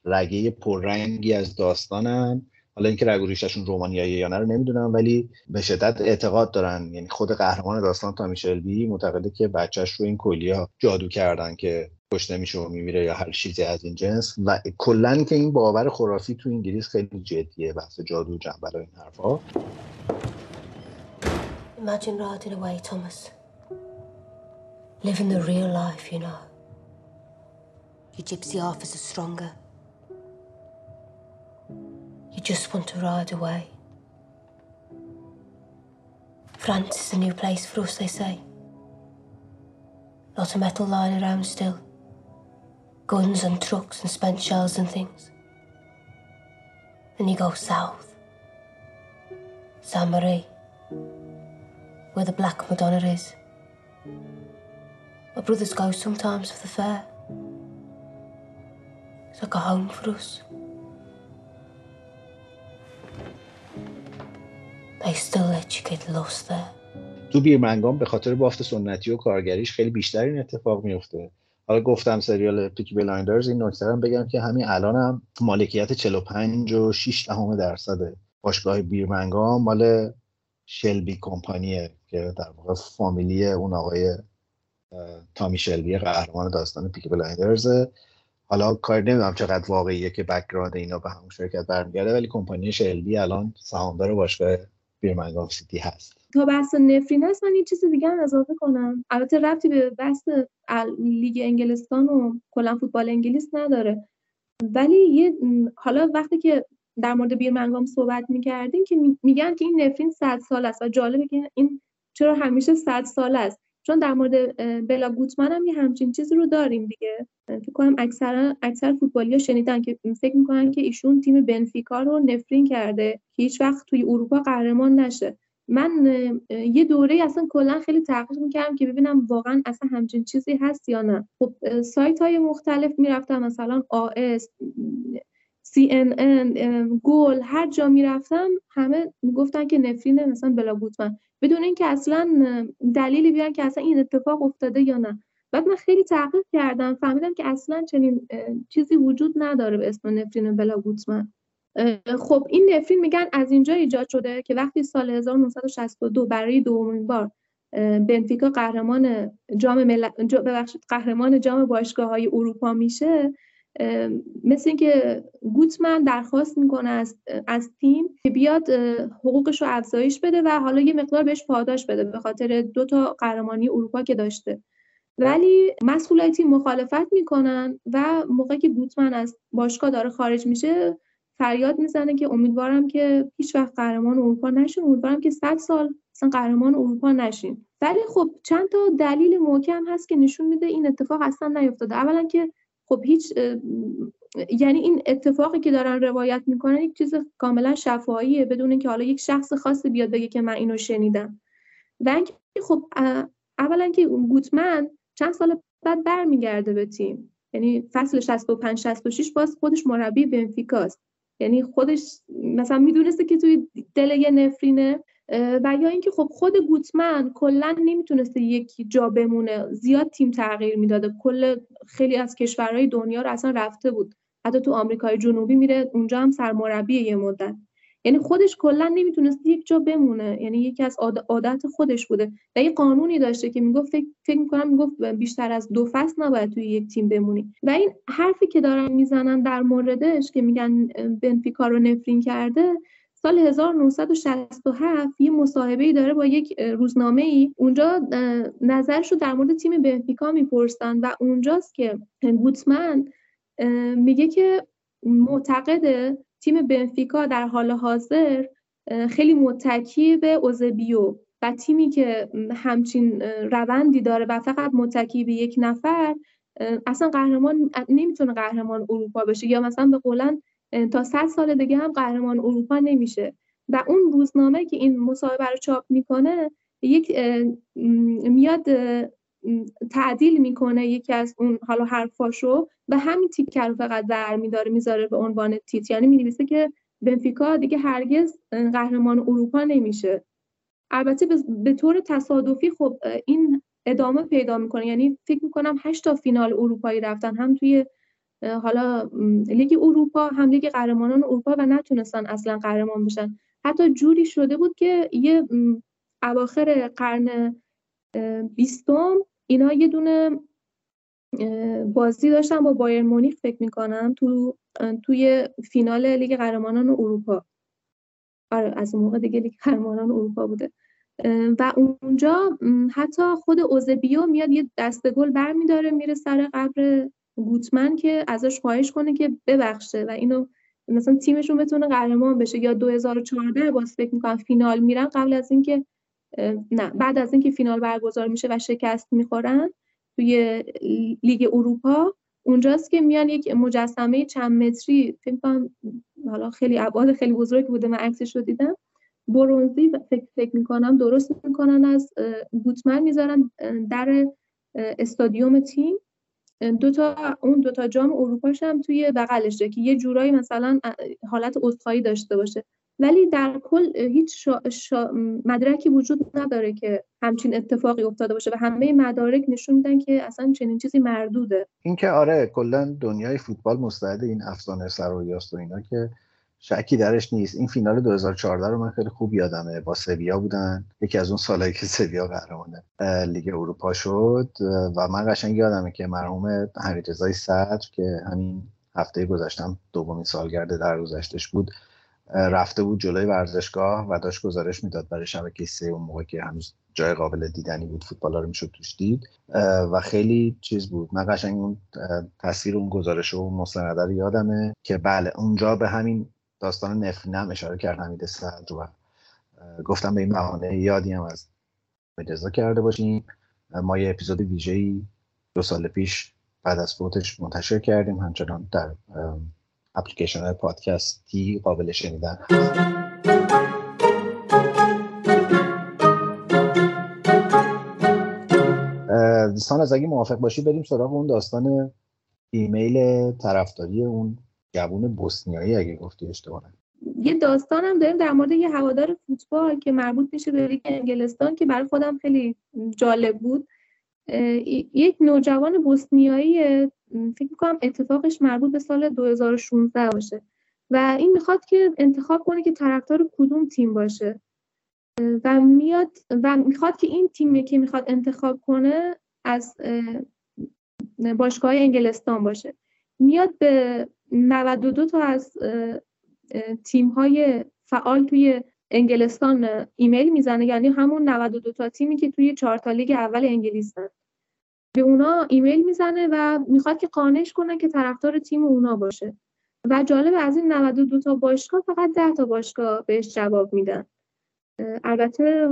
رگه پررنگی از داستانن. حالا اینکه رگ و ریششون رومانیاییه یا نه رو نمی‌دونم ولی به شدت اعتقاد دارن. یعنی خود قهرمان داستان تامی شلبی معتقده که بچهش رو این کولیا جادو کردن که کشته میشه و میمیره یا هر چیزی از این جنس و کلا که این باور خرافی تو انگلیس خیلی جدیه بحث جادو جنبل و این حرفا Imagine riding away, Thomas. Living the real life, you know. Your gypsy officers stronger. You just want to ride away. France is a new place for us, they say. Lot of metal lying around still. Guns and trucks and spent shells and things. Then you go south. Saint Marie, where the Black Madonna is. My brothers go sometimes for the fair. It's like a home for us. They still let you get lost there. تو بیرمنگام به خاطر بافت سنتی و کارگریش خیلی بیشتر این اتفاق میفته حالا گفتم سریال پیکی بلایندرز. این نکته هم بگم که همین الان هم مالکیت 45 و 6 دهم درصد باشگاه بیرمنگام مال شلبی کمپانیه که در واقع فامیلی اون آقای تامی شلبی قهرمان داستان پیکی بلایندرز. حالا کار نمی‌دونم چقدر واقعیه که background اینا به همون شرکت برمیگرده ولی کمپانی شلبی الان سهامدار باشگاه بیرمنگام سیتی هست.
تا بحث نفرین هست من یه چیز دیگه هم اضافه کنم. البته ربطی به بحث لیگ انگلستان و کلا فوتبال انگلیس نداره. ولی یه حالا وقتی که در مورد بیرمنگام صحبت می‌کردیم که میگن که این نفرین صد سال است و جالبه که این چرا همیشه صد سال است. چون در مورد بلا گوتمن هم یه همچین چیزی رو داریم دیگه. فکر کنم اکثر اکثر فوتبالی‌ها شنیدن که فکر می‌کنن که ایشون تیم بنفیکا رو نفرین کرده. که هیچ وقت توی اروپا قهرمان نشه. من یه دوره اصلا کلا خیلی تحقیق می‌کردم که ببینم واقعا اصلا همچین چیزی هست یا نه. خب سایت های مختلف می‌رفتم مثلا آس CNN گل هر جا می‌رفتم همه می‌گفتن که نفرین مثلا بلا بدون اینکه اصلا دلیلی بیان که اصلا این اتفاق افتاده یا نه. بعد من خیلی تحقیق کردم فهمیدم که اصلا چنین چیزی وجود نداره به اسم نفرین بلا خب این نفرین میگن از اینجا ایجاد شده که وقتی سال 1962 برای دومین بار بنفیکا قهرمان جام مل... ببخشید قهرمان جام باشگاه های اروپا میشه مثل اینکه گوتمن درخواست می‌کنه از, از تیم که بیاد حقوقش رو افزایش بده و حالا یه مقدار بهش پاداش بده به خاطر دو تا قهرمانی اروپا که داشته. ولی مسئولای تیم مخالفت می‌کنن و موقعی که گوتمن از باشگاه داره خارج میشه فریاد می‌زنه که امیدوارم که هیچ وقت قهرمان اروپا نشه امیدوارم که 100 سال اصلا قهرمان اروپا نشین. ولی خب چند تا دلیل محکم هست که نشون میده این اتفاق اصلا نیفتاده. اولا که خب هیچ یعنی این اتفاقی که دارن روایت می‌کنن یک چیز کاملا شفاهیه. بدون اینکه حالا یک شخص خاصی بیاد بگه که من اینو شنیدم. و اینکه خب اولا که گوتمن چند سال بعد برمیگرده به تیم. یعنی فصل 65 66 باز خودش مربی بنفیکاست. یعنی خودش مثلا می‌دونسته که توی دل یه نفرینه و یا اینکه خب خود گوتمن کلا نمی‌تونسته یک جا بمونه. زیاد تیم تغییر می‌داده. کل خیلی از کشورهای دنیا رو اصلا رفته بود. حتی تو آمریکای جنوبی میره اونجا هم سرمربی یه مدت. یعنی خودش کلا نمی‌تونست یک جا بمونه. یعنی یکی از عادت خودش بوده. و یه قانونی داشته که می‌گفت فکر, فکر می‌کنم می‌گفت بیشتر از دو فصل نباید توی یک تیم بمونی. و این حرفی که دارن می‌زنن در موردش که میگن بنفیکا رو نفرین کرده سال 1967 یه مصاحبه داره با یک روزنامه ای اونجا نظرش رو در مورد تیم بنفیکا می‌پرسن و اونجاست که گوتمن میگه که معتقده تیم بنفیکا در حال حاضر خیلی متکی به اوزبیو و تیمی که همچین روندی داره و فقط متکی به یک نفر اصلا قهرمان نمی‌تونه قهرمان اروپا بشه یا مثلا به قولن تا صد سال دیگه هم قهرمان اروپا نمیشه. و اون روزنامه که این مصاحبه رو چاپ می‌کنه یک میاد تعدیل می‌کنه یکی از اون حالا حرفاشو و همین تیکه رو فقط در میداره می‌ذاره به عنوان تیت یعنی می‌نویسه که بنفیکا دیگه هرگز قهرمان اروپا نمیشه. البته به طور تصادفی خب این ادامه پیدا می‌کنه. یعنی فکر می‌کنم هشت تا فینال اروپایی رفتن هم توی حالا لیگ اروپا هم لیگ قهرمانان اروپا و نتونستن اصلا قهرمان بشن. حتی جوری شده بود که یه اواخر قرن بیستم اینا یه دونه بازی داشتن با بایر مونیخ فکر می‌کنم تو توی فینال لیگ قهرمانان اروپا. آره از اون موقع دیگه لیگ قهرمانان اروپا بوده. و اونجا حتی خود اوزبیو میاد یه دسته گل برمیداره میره سر قبر گوتمن که ازش خواهش کنه که ببخشه و اینو مثلا تیمشون بتونه قهرمان بشه. یا 2014 باز فکر می‌کنم فینال میرن قبل از اینکه نه بعد از اینکه فینال برگزار میشه و شکست می‌خورن توی لیگ اروپا اونجاست که میان یک مجسمه چند متری فکر کنم حالا خیلی ابعاد خیلی بزرگ بوده من عکسش رو دیدم برونزی فکر فکر می‌کنم درست می‌کنن از گوتمن می‌ذارن در استادیوم تیم. دو تا اون دو تا جام اروپاش هم توی بغلشه که یه جورایی مثلا حالت عذرخواهی داشته باشه. ولی در کل هیچ شا... مدرکی وجود نداره که همچین اتفاقی افتاده باشه و همه مدارک نشون میدن که اصلا چنین چیزی مردوده.
اینکه آره کلا دنیای فوتبال مستعد این افسانه سرایاست و اینا که شکی درش نیست. این فینال 2014 رو من خیلی خوب یادمه. با سویا بودن. یکی از اون سالهایی که سویا قهرمان لیگ اروپا شد. و من قشنگ یادمه که مرحوم حمیدرضا صدر که همین هفته گذشتم دومین سالگرد در گذشتش بود رفته بود جلوی ورزشگاه و داشت گزارش می‌داد برای شبکه سه اون موقع که هنوز جای قابل دیدنی بود فوتبال رو می‌شد توش دید. و خیلی چیز بود. من قشنگ اون تصویر اون گزارش و اون مستنده رو یادمه که بله اونجا به همین داستان نفرینم اشاره کرد حمید صدر و گفتم به این بهانه یادی هم از مجزا کرده باشیم. ما یه اپیزود ویژه‌ای دو سال پیش بعد از فوتش منتشر کردیم همچنان در اپلیکیشن های پادکستی قابل شنیدن دوستان از اگه موافق باشی بریم سراغ اون داستان ایمیل طرفداری اون جوون بوسنیایی اگه گفتی اشتباه
یه داستان هم داریم در مورد یه هوادار فوتبال که مربوط میشه به لیگ انگلستان که برای خودم خیلی جالب بود. یک نوجوان بوسنیایی فکر می‌کنم اتفاقش مربوط به سال 2016 باشه و این می‌خواد که انتخاب کنه که طرفدار کدوم تیم باشه. و میاد و می‌خواد که این تیمی که می‌خواد انتخاب کنه از باشگاه انگلستان باشه. میاد به 92 تا از تیم های فعال توی انگلستان ایمیل می‌زنه. یعنی همون 92 تا تیمی که توی چهار تا لیگ اول انگلیسن به اونا ایمیل می‌زنه و می‌خواد که قانعش کنه که طرفدار تیم اونا باشه. و جالب از این 92 تا باشگاه فقط 10 تا باشگاه بهش جواب میدن. البته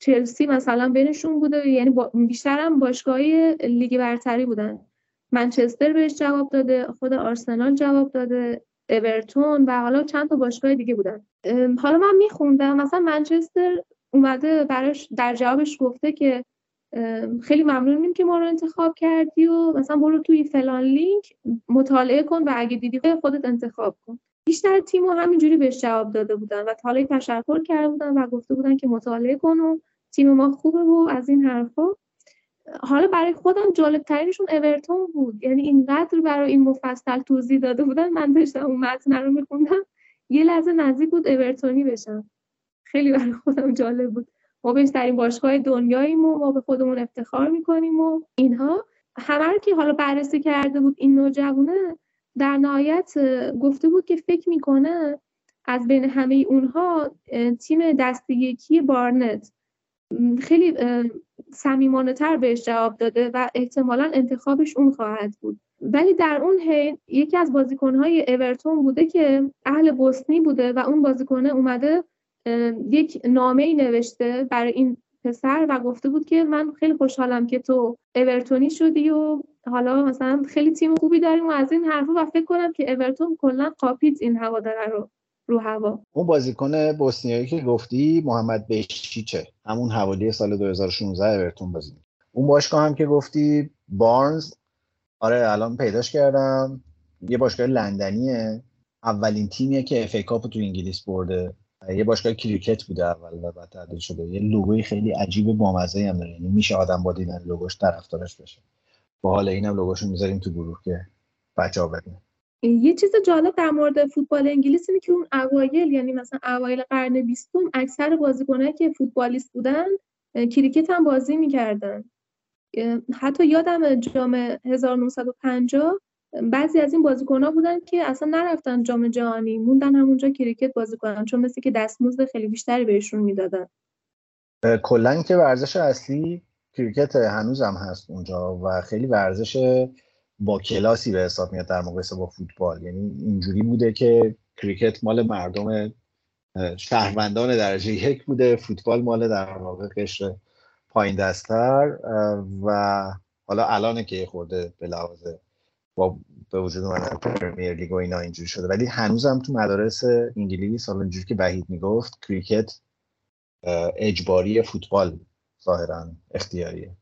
چلسی مثلا بینشون بوده. یعنی بیشتر هم باشگاه لیگ برتری بودن. منچستر بهش جواب داده خود آرسنال جواب داده. اورتون و حالا چند تا باشگاه دیگه بودن. حالا من میخوندم. مثلا منچستر اومده براش در جوابش گفته که خیلی ممنونیم که ما رو انتخاب کردی و مثلا برو توی فلان لینک مطالعه کن و اگه دیدی خودت انتخاب کن. بیشتر تیم همینجوری بهش جواب داده بودن و حالا تشکر کرده بودن و گفته بودن که مطالعه کن و تیم ما خوبه و از این حرفا. حالا برای خودم جالب ترینشون اورتون بود. یعنی اینقدر برای این مفصل توضیح داده بودن من داشتم اون متن رو میخوندم. یه لحظه نزدیک بود اورتونی بشم. خیلی برای خودم جالب بود. ما بهترین باشگاه دنیاییم و ما به خودمون افتخار می‌کنیم و اینها. همه رو که حالا بررسی کرده بود این نوجوانه در نهایت گفته بود که فکر می‌کنه از بین همه اونها تیم دست یکی بارنت. خیلی سمیمانه تر بهش جواب داده و احتمالا انتخابش اون خواهد بود. ولی در اون حین یکی از بازیکنهای اورتون بوده که اهل بوسنی بوده و اون بازیکنه اومده یک نامه ای نوشته برای این پسر و گفته بود که من خیلی خوشحالم که تو اورتونی شدی و حالا مثلا خیلی تیم خوبی داریم و از این حرفا و فکر کنم که اورتون کلا قاپید این هواداره رو. رو هوا.
اون بازیکن بوسنیایی که گفتی محمد بشیچه همون حوالی سال 2016 اورتون بازی اون باشگاه هم که گفتی بارنز. آره الان پیداش کردم. یه باشگاه لندنیه. اولین تیمیه که FA Cup تو انگلیس برده. یه باشگاه کریکت بوده اول و بعد تبدیل شده. یه لوگوی خیلی عجیب بامزه هم داره. یعنی میشه آدم با دیدن لوگوش طرفدارش بشه. با حال اینم لوگوشو می‌ذاریم تو گروه که بچه‌ها ببینن
یه چیز جالب در مورد فوتبال انگلیس اینه که اون اوایل یعنی مثلا اوایل قرن بیستم اکثر بازیکنایی که فوتبالیست بودن کریکت هم بازی می‌کردن. حتی یادم جام 1950 بعضی از این بازیکن‌ها بودن که اصلا نرفتن جام جهانی موندن همونجا کریکت بازی کنن چون مثل که دستمزد خیلی بیشتری بهشون می‌دادن.
کلا که ورزش اصلی کریکت هنوزم هست اونجا و خیلی ورزش با کلاسی به حساب میاد در مقایسه با فوتبال. یعنی اینجوری بوده که کریکت مال مردم شهروندان درجه یک بوده فوتبال مال در واقع قشر پایین دستر و حالا الانه که خورده به لحاظ با به وجود اومدن پرمیر لیگ و اینا اینجوری شده. ولی هنوزم تو مدارس انگلیس حالا اینجوری که وحید می‌گفت کریکت اجباری فوتبال ظاهرا اختیاریه.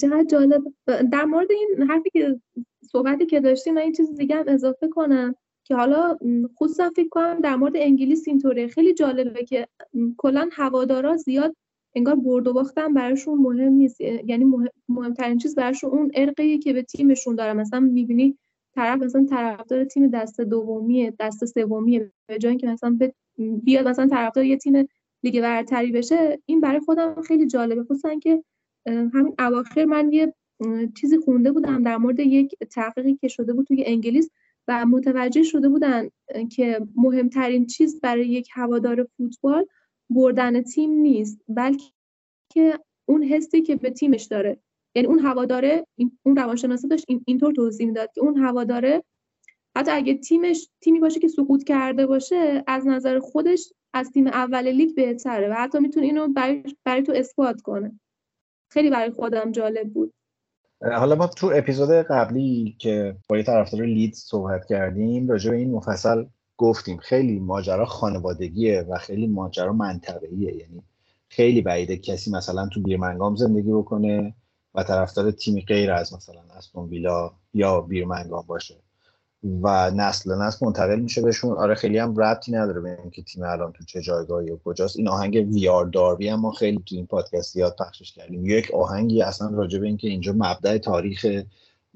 چقدر جالب. در مورد این حرفی که صحبتی که داشتیم من این چیز دیگه هم اضافه کنم که حالا خصوصا فکر کنم در مورد انگلیس اینطوره خیلی جالبه که کلا هوادارا زیاد انگار برد و باختن براشون مهم نیست. یعنی مهمترین چیز براشون اون ارقی که به تیمشون داره مثلا می‌بینی طرف مثلا طرفدار تیم دست دومیه دست سومیه. به جای اینکه مثلا بیاد مثلا طرفدار یه تیم لیگ برتری بشه این برای خودم خیلی جالبه. خصوصا که همین اواخر من یه چیزی خونده بودم در مورد یک تحقیقی که شده بود توی انگلیس و متوجه شده بودن که مهمترین چیز برای یک هوادار فوتبال بردن تیم نیست بلکه اون حسی که به تیمش داره. یعنی اون هواداره اون روانشناسه داشت این اینطور توضیح می‌داد که اون هواداره حتی اگه تیمش تیمی باشه که سقوط کرده باشه از نظر خودش از تیم اول لیگ بهتره و حتی می‌تونه اینو برای, برای تو اثبات کنه. خیلی برای خودم جالب بود.
حالا ما تو اپیزود قبلی که با یه طرفدار لید صحبت کردیم راجع به این مفصل گفتیم. خیلی ماجرا خانوادگیه و خیلی ماجرا منطقه‌ایه. یعنی خیلی بعیده کسی مثلا تو بیرمنگام زندگی بکنه و طرفدار تیمی غیر از مثلا استون ویلا یا بیرمنگام باشه. و نسل نسل منتقل میشه بهشون آره خیلی هم ربطی نداره به اینکه تیم الان تو چه جایگاهی و کجاست. این آهنگ We Are Derby هم ما خیلی تو این پادکست یاد پخشش کردیم. یک آهنگی اصلا راجع به اینکه اینجا مبدأ تاریخ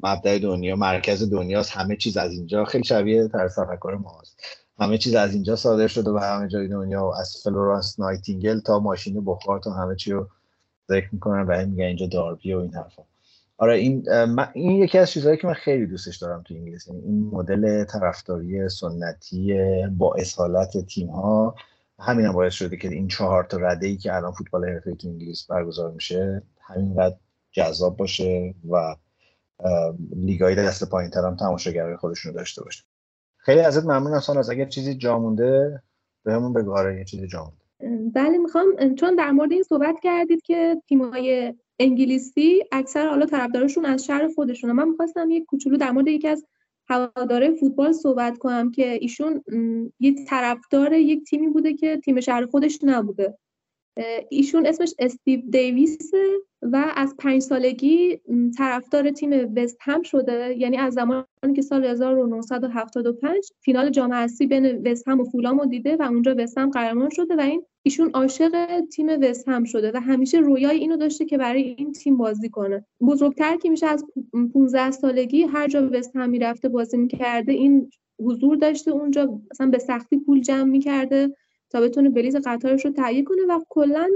مبدأ دنیا مرکز دنیاست. همه چیز از اینجا خیلی شبیه طرز تفکر ماست. همه چیز از اینجا صادر شده به همه جای دنیا و از فلورانس نایتینگل تا ماشین بخار تا همه چی رو ذکر می‌کنن و میگن اینجا داربی و این حرفا. آره این این یکی از چیزهایی که من خیلی دوستش دارم تو انگلیس یعنی این مدل طرفداری سنتی با اصالت تیم ها همین هم باعث شده که این چهار تا رده ای که الان فوتبال حرفه تو انگلیس برگزار میشه همینقدر جذاب باشه و لیگای دست پایین تر هم تماشاگرای خودشون رو داشته باشه. خیلی ازت ممنون از اگر چیزی جا مونده بهمون بگو. آره یه چیزی جا مونده.
بله می‌خوام چون در مورد این صحبت کردید که تیمای انگلیسی اکثر حالا طرفدارشون از شهر خودشونه من می‌خواستم یک کوچولو در مورد یکی از هواداره فوتبال صحبت کنم که ایشون یه طرفدار یک تیمی بوده که تیم شهر خودش نبوده. ایشون اسمش استیو دیویس و از پنج سالگی طرفدار تیم وست هم شده. یعنی از زمانی که سال 1975 فینال جام حذفی بین وست هم و فولام رو دیده و اونجا وست هم قهرمان شده و این ایشون عاشق تیم وست هم شده و همیشه رویای اینو داشته که برای این تیم بازی کنه. بزرگتر که میشه از 15 سالگی هر جا وست هم می‌رفته بازی می‌کرده این حضور داشته اونجا مثلا به سختی پول جمع می‌کرده تا بتونه بلیط قطارش رو تهیه کنه و کلا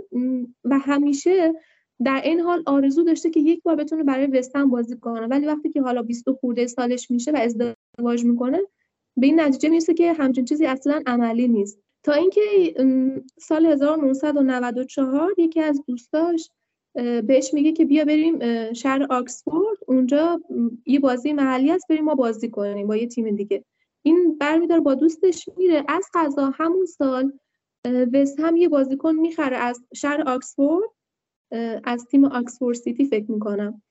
و همیشه در این حال آرزو داشته که یک بار بتونه برای وستن بازی کنه. ولی وقتی که حالا 20 خورده سالش میشه و ازدواج می‌کنه به این نتیجه می‌رسه که همچین چیزی اصلا عملی نیست. تا اینکه سال 1994 یکی از دوستاش بهش میگه که بیا بریم شهر آکسفورد اونجا یه بازی محلی هست بریم ما بازی کنیم با یه تیم دیگه. این برمیدار با دوستش میره. از قضا همون سال وست هم یه بازیکن می‌خره از شهر آکسفورد از تیم آکسفورد سیتی فکر می‌کنم.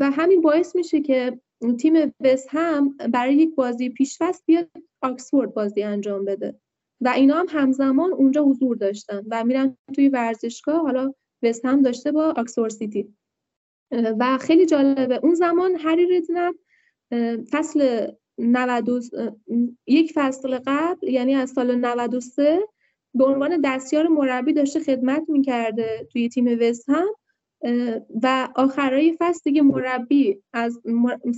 و همین باعث میشه که تیم وست هم برای یک بازی پیشفست بیاد آکسفورد بازی انجام بده. و اینا هم همزمان اونجا حضور داشتن و میرن توی ورزشگاه حالا وست هم داشته با آکسفورد سیتی. و خیلی جالبه اون زمان هری ریدنپ فصل 90 یک فصل قبل یعنی از سال 93 به عنوان دستیار مربی داشته خدمت می‌کرده توی تیم وست هم و آخرای فصل دیگه مربی از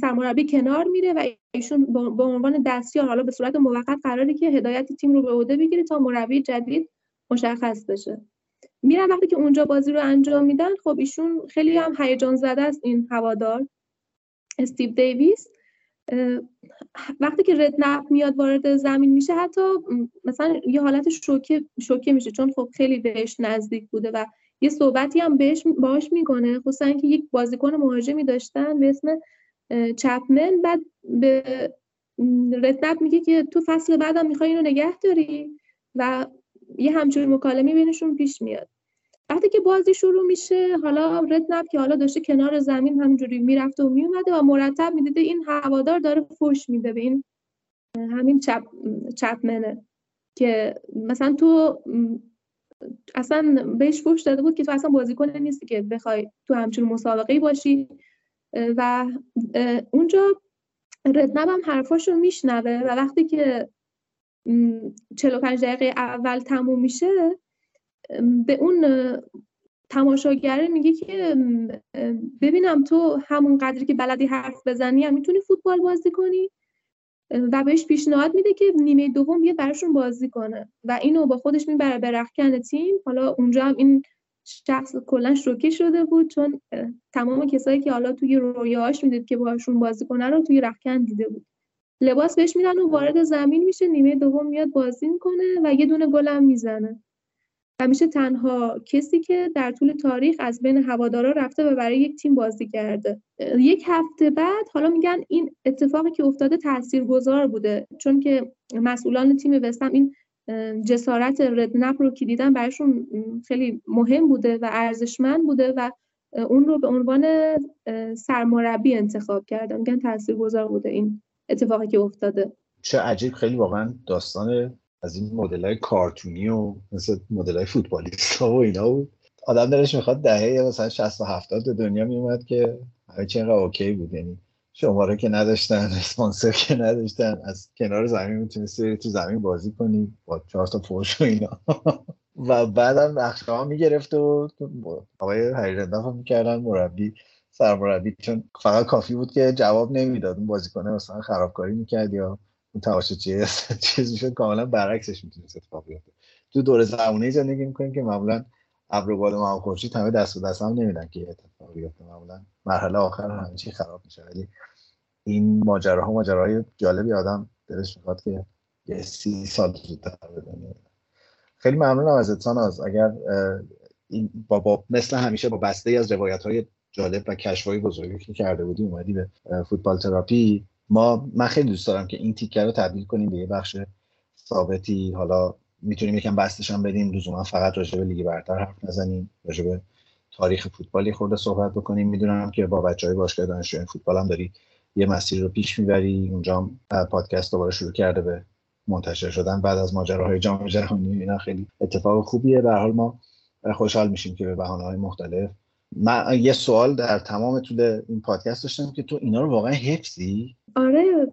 سرمربی کنار میره و ایشون به عنوان دستیار حالا به صورت موقت قراره که هدایت تیم رو به عهده بگیره تا مربی جدید مشخص بشه. میرن وقتی که اونجا بازی رو انجام میدن خب ایشون خیلی هم هیجان زده است این هوادار. استیو دیویس وقتی که رد میاد وارد زمین میشه حتی مثلا یه حالت شوکه شوکه میشه چون خب خیلی بهش نزدیک بوده و یه صحبتی هم بهش باش می‌کنه خصوصا اینکه یک بازیکن مهاجمی داشتن به اسم چپمن بعد به رتنب میگه که تو فصل بعدم می‌خوای اینو نگه داری و یه همچون مکالمه بینشون پیش میاد. وقتی که بازی شروع میشه حالا رتنب که حالا داشته کنار زمین همینجوری می‌رفته و میومده و مرتب می‌دیده این هوادار داره فوش میده به این همین چپ چپمنه که مثلا تو اصلا بهش فوش داده بود که تو اصلا بازیکن نیستی که بخوای تو همچون مسابقه باشی. و اونجا ردنب هم حرفاشو میشنوه و وقتی که 45 دقیقه اول تموم میشه به اون تماشاگره میگه که ببینم تو همون قدری که بلدی حرف بزنی هم می‌تونی فوتبال بازی کنی؟ و بهش پیشنهاد میده که نیمه دوم بیاد براشون بازی کنه. و اینو با خودش می‌بره به رخکن تیم. حالا اونجا هم این شخص کلا شوکه شده بود چون تمام کسایی که حالا توی رویاهاش می‌دید که باشون بازی کنه رو توی رخکن دیده بود. لباس بهش میدن و وارد زمین میشه. نیمه دوم میاد بازی می‌کنه و یه دونه گلم می‌زنه. همیشه تنها کسی که در طول تاریخ از بین هوادارا رفته و برای یک تیم بازی کرده. یک هفته بعد حالا میگن این اتفاقی که افتاده تاثیرگذار بوده چون که مسئولان تیم وستم این جسارت ردنپ رو که دیدن براشون خیلی مهم بوده و ارزشمند بوده و اون رو به عنوان سرمربی انتخاب کردن. میگن تاثیرگذار بوده این اتفاقی که افتاده.
چه عجیب خیلی واقعا داستان از این مدل های کارتونی و مثل مدل های فوتبالیست ها و اینا بود. آدم دلش می‌خواد دهه مثلا 60 و 70 دنیا میومد که همه چی اوکی بود. یعنی شماره که نداشتن اسپانسر که نداشتن از کنار زمین می‌تونستی تو زمین بازی کنی با چهار تا فوش و اینا. [laughs] و بعدم نقشه ها می‌گرفت و آقای هریرندف هم می‌کردن مربی سرمربی. چون فقط کافی بود که جواب نمی‌داد. اون بازیکنه مثلا خرابکاری می‌کرد یا اون چیه؟ [laughs] چیز می‌شد کاملا برعکسش می‌تونست اتفاق بیفته. تو دور زمونه زندگی می‌کنیم که معمولا ابر و باد ما خورشید همه دست به دست هم نمیدن که اتفاق بیفته. معمولا مرحله آخر همه چی خراب میشه. ولی این ماجراها ماجراهای جالبی آدم دلش می‌خواد که یه سی سال زودتر خیلی ممنونم از ساناز. اگر این با, با مثل همیشه با بسته از روایت های جالب و کشف های بزرگی که کرده بودی اومدی به فوتبال تراپی. ما من خیلی دوست دارم که این تیکه رو تبدیل کنیم به یه بخش ثابتی. حالا
می‌تونیم یکم بستش هم بدیم. لزوما فقط راجع به لیگ برتر حرف نزنیم. راجع به تاریخ فوتبالی خورده صحبت بکنیم. می‌دونم که با بچه های باشگاه دانشجویان فوتبال هم داری یه مسیر رو پیش می‌بری. اونجا پادکست دوباره شروع کرده به منتشر شدن. بعد از ماجراهای جام جهانی اینا خیلی اتفاق خوبیه. به حال ما خوشحال میشیم که به بهانه های مختلف من یه سوال در تمام طول این پادکست داشتم که تو اینا رو واقعا حفظی؟
آره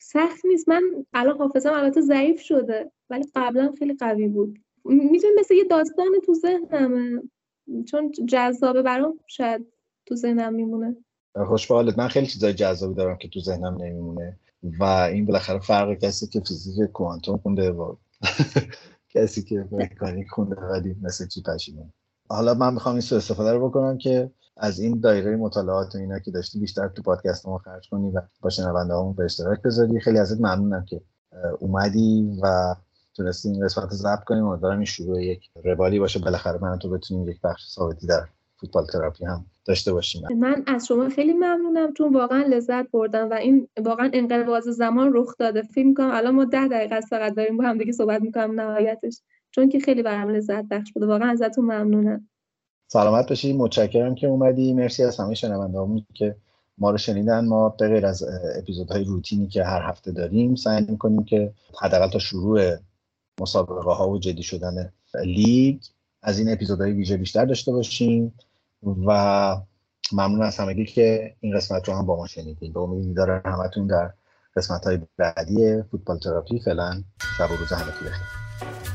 سخت نیست. من الان حافظم البته ضعیف شده ولی قبلا خیلی قوی بود. می‌تونی مثل یه داستان تو ذهنمه. چون جذابه برام شاید تو ذهنم میمونه.
خوش به حالت. من خیلی چیزای جذابی دارم که تو ذهنم نمیمونه. و این بالاخره فرق کسی که فیزیک کوانتوم خونده و [laughs] کسی که مکانیک خونده ولی مثل چی پشیمون. حالا من می‌خوام این سو استفاده رو بکنم که از این دایره مطالعات و اینا که داشتی بیشتر تو پادکست ما خرج کنی و با شنونده همون به اشتراک بذاری. خیلی ازت ممنونم که اومدی و تونستی این قسمت رو ضبط کنیم. امیدوارم این شروع یک روالی باشه. بالاخره من تو بتونیم یک بخش ثابتی در فوتبال تراپی هم داشته باشیم.
من از شما خیلی ممنونم. چون واقعا لذت بردم و این واقعا انقباض زمان رخ داده. فیلم می‌کنم الان ما ده دقیقه فقط داریم با هم دیگه صحبت می‌کنم. نهایتش. چون که خیلی برام لذت بخش بوده. واقعا ازتون ممنونم.
سلامت باشی. متشکرم که اومدی. مرسی از همه شنوندهامون که ما رو شنیدن. ما به غیر از اپیزودهای روتینی که هر هفته داریم سعی می‌کنیم که حداقل تا شروع مسابقه ها و جدی شدن لیگ از این اپیزودهای ویژه بیشتر داشته باشیم و ممنون از همگی که این قسمت رو هم با ما شنیدین. به امید داره همتون در قسمت های بعدی فوتبال تراپی فعلا شب و روز همگی بخیر.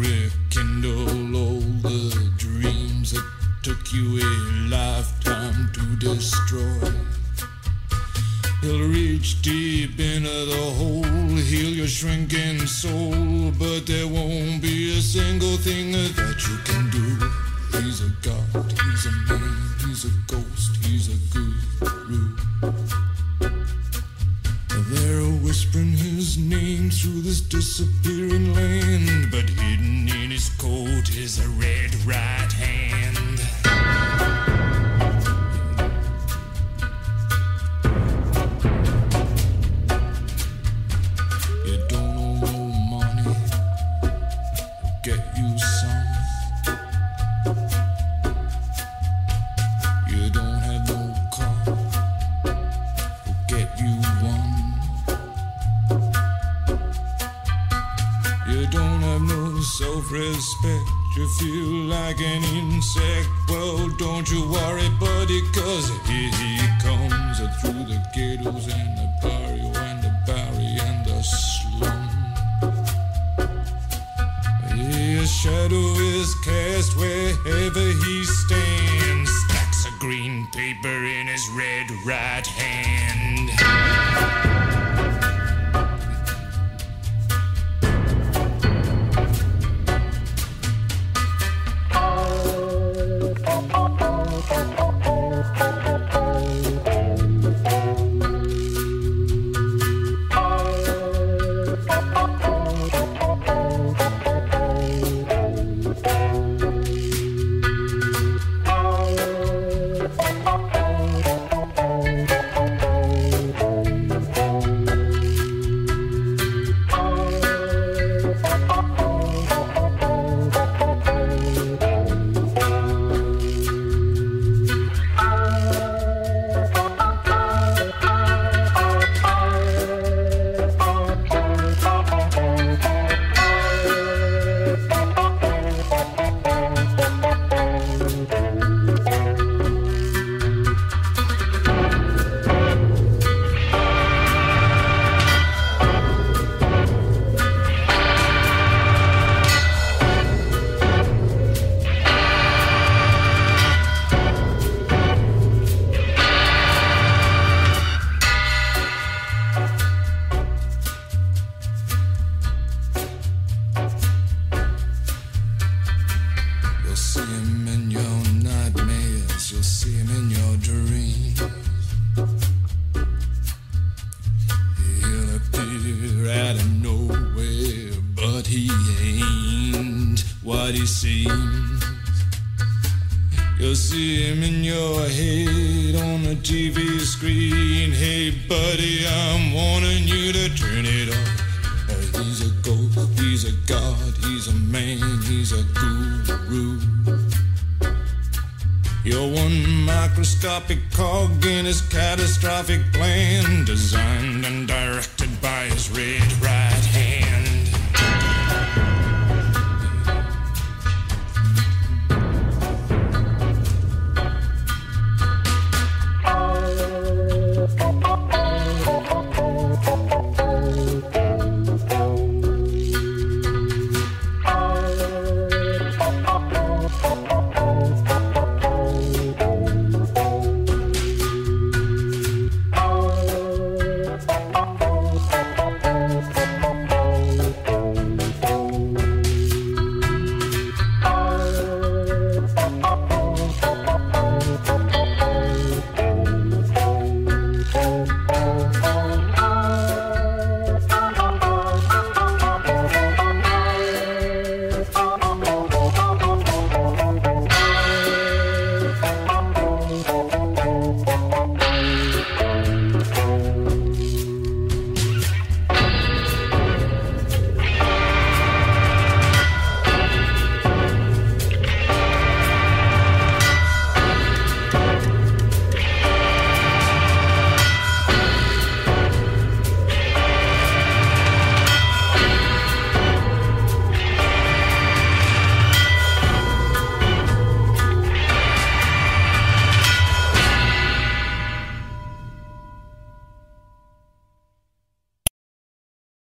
rekindle all the dreams that took you a lifetime to destroy. He'll reach deep into the hole, heal your shrinking soul, but there won't be a single thing that you can do. You're one microscopic cog in his catastrophic plan, designed and directed by his red rat.